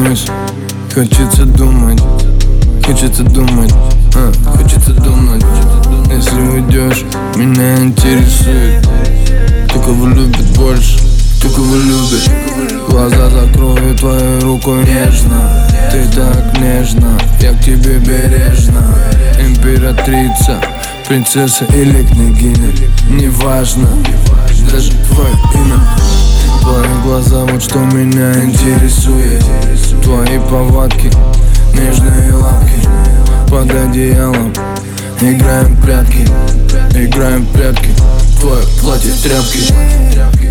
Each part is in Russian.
волнуюсь. Хочется думать, хочется думать а, Хочется думать. Если уйдешь, меня интересует Кто кого любит больше, кто кого любит. Глаза закрою твою руку нежно Ты так нежно, я к тебе бережно. Императрица, принцесса или княгиня Неважно, даже твое имя. Твои глаза, вот что меня интересует Твои повадки, нежные лапки Под одеялом. Играем прятки, играем прятки. Твое платье тряпки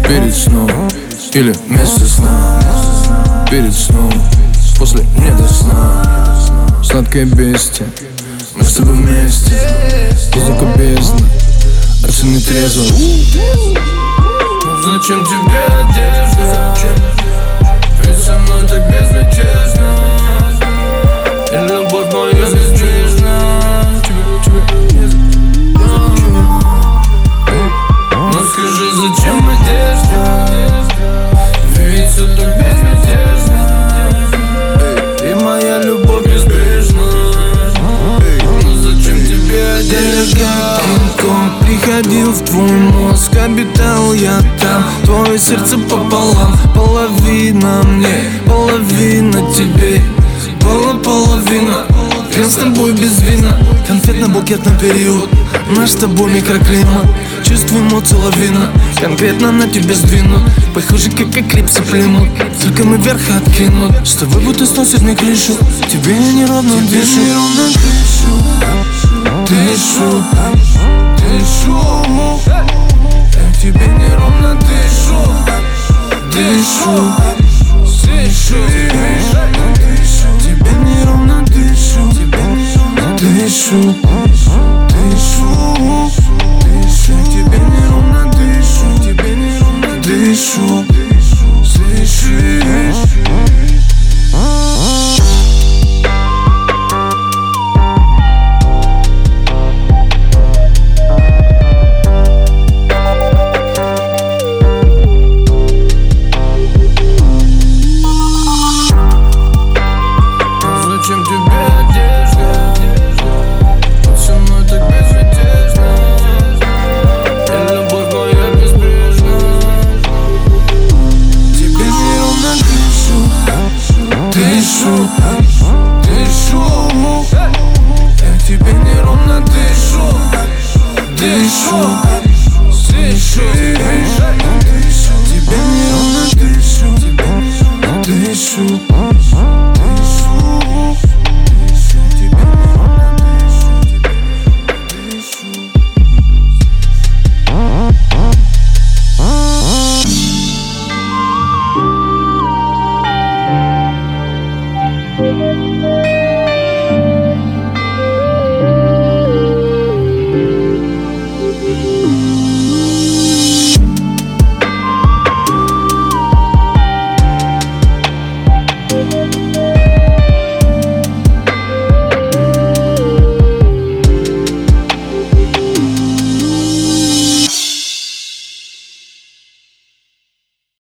Перед сном или вместо сна. Перед сном, после не до сна. Сладкое бестие, мы с тобой вместе. Музыка бездна, оцени трезво Зачем тебе одежда? Приходил в твой мозг Обитал я там. Твое сердце пополам Половина мне, половина тебе. Пола половина Пьем с тобой без вина. Конфетно-букетный период Наш с тобой микроклимат. Чувствую эмоции лавина Конкретно на тебе сдвинут Похоже, как эклипсы плюнут Только мы вверх откинут. С тобой будто сносит мне крышу Тебе я неровно дышу. Дышу. Дышу Я тебе неровно дышу Дышу Дышу Тебе неровно дышу Дышу Дышу Дышу Дышу Я тебе неровно дышу Дышу. Дышу Тебе неровно дышу. Дышу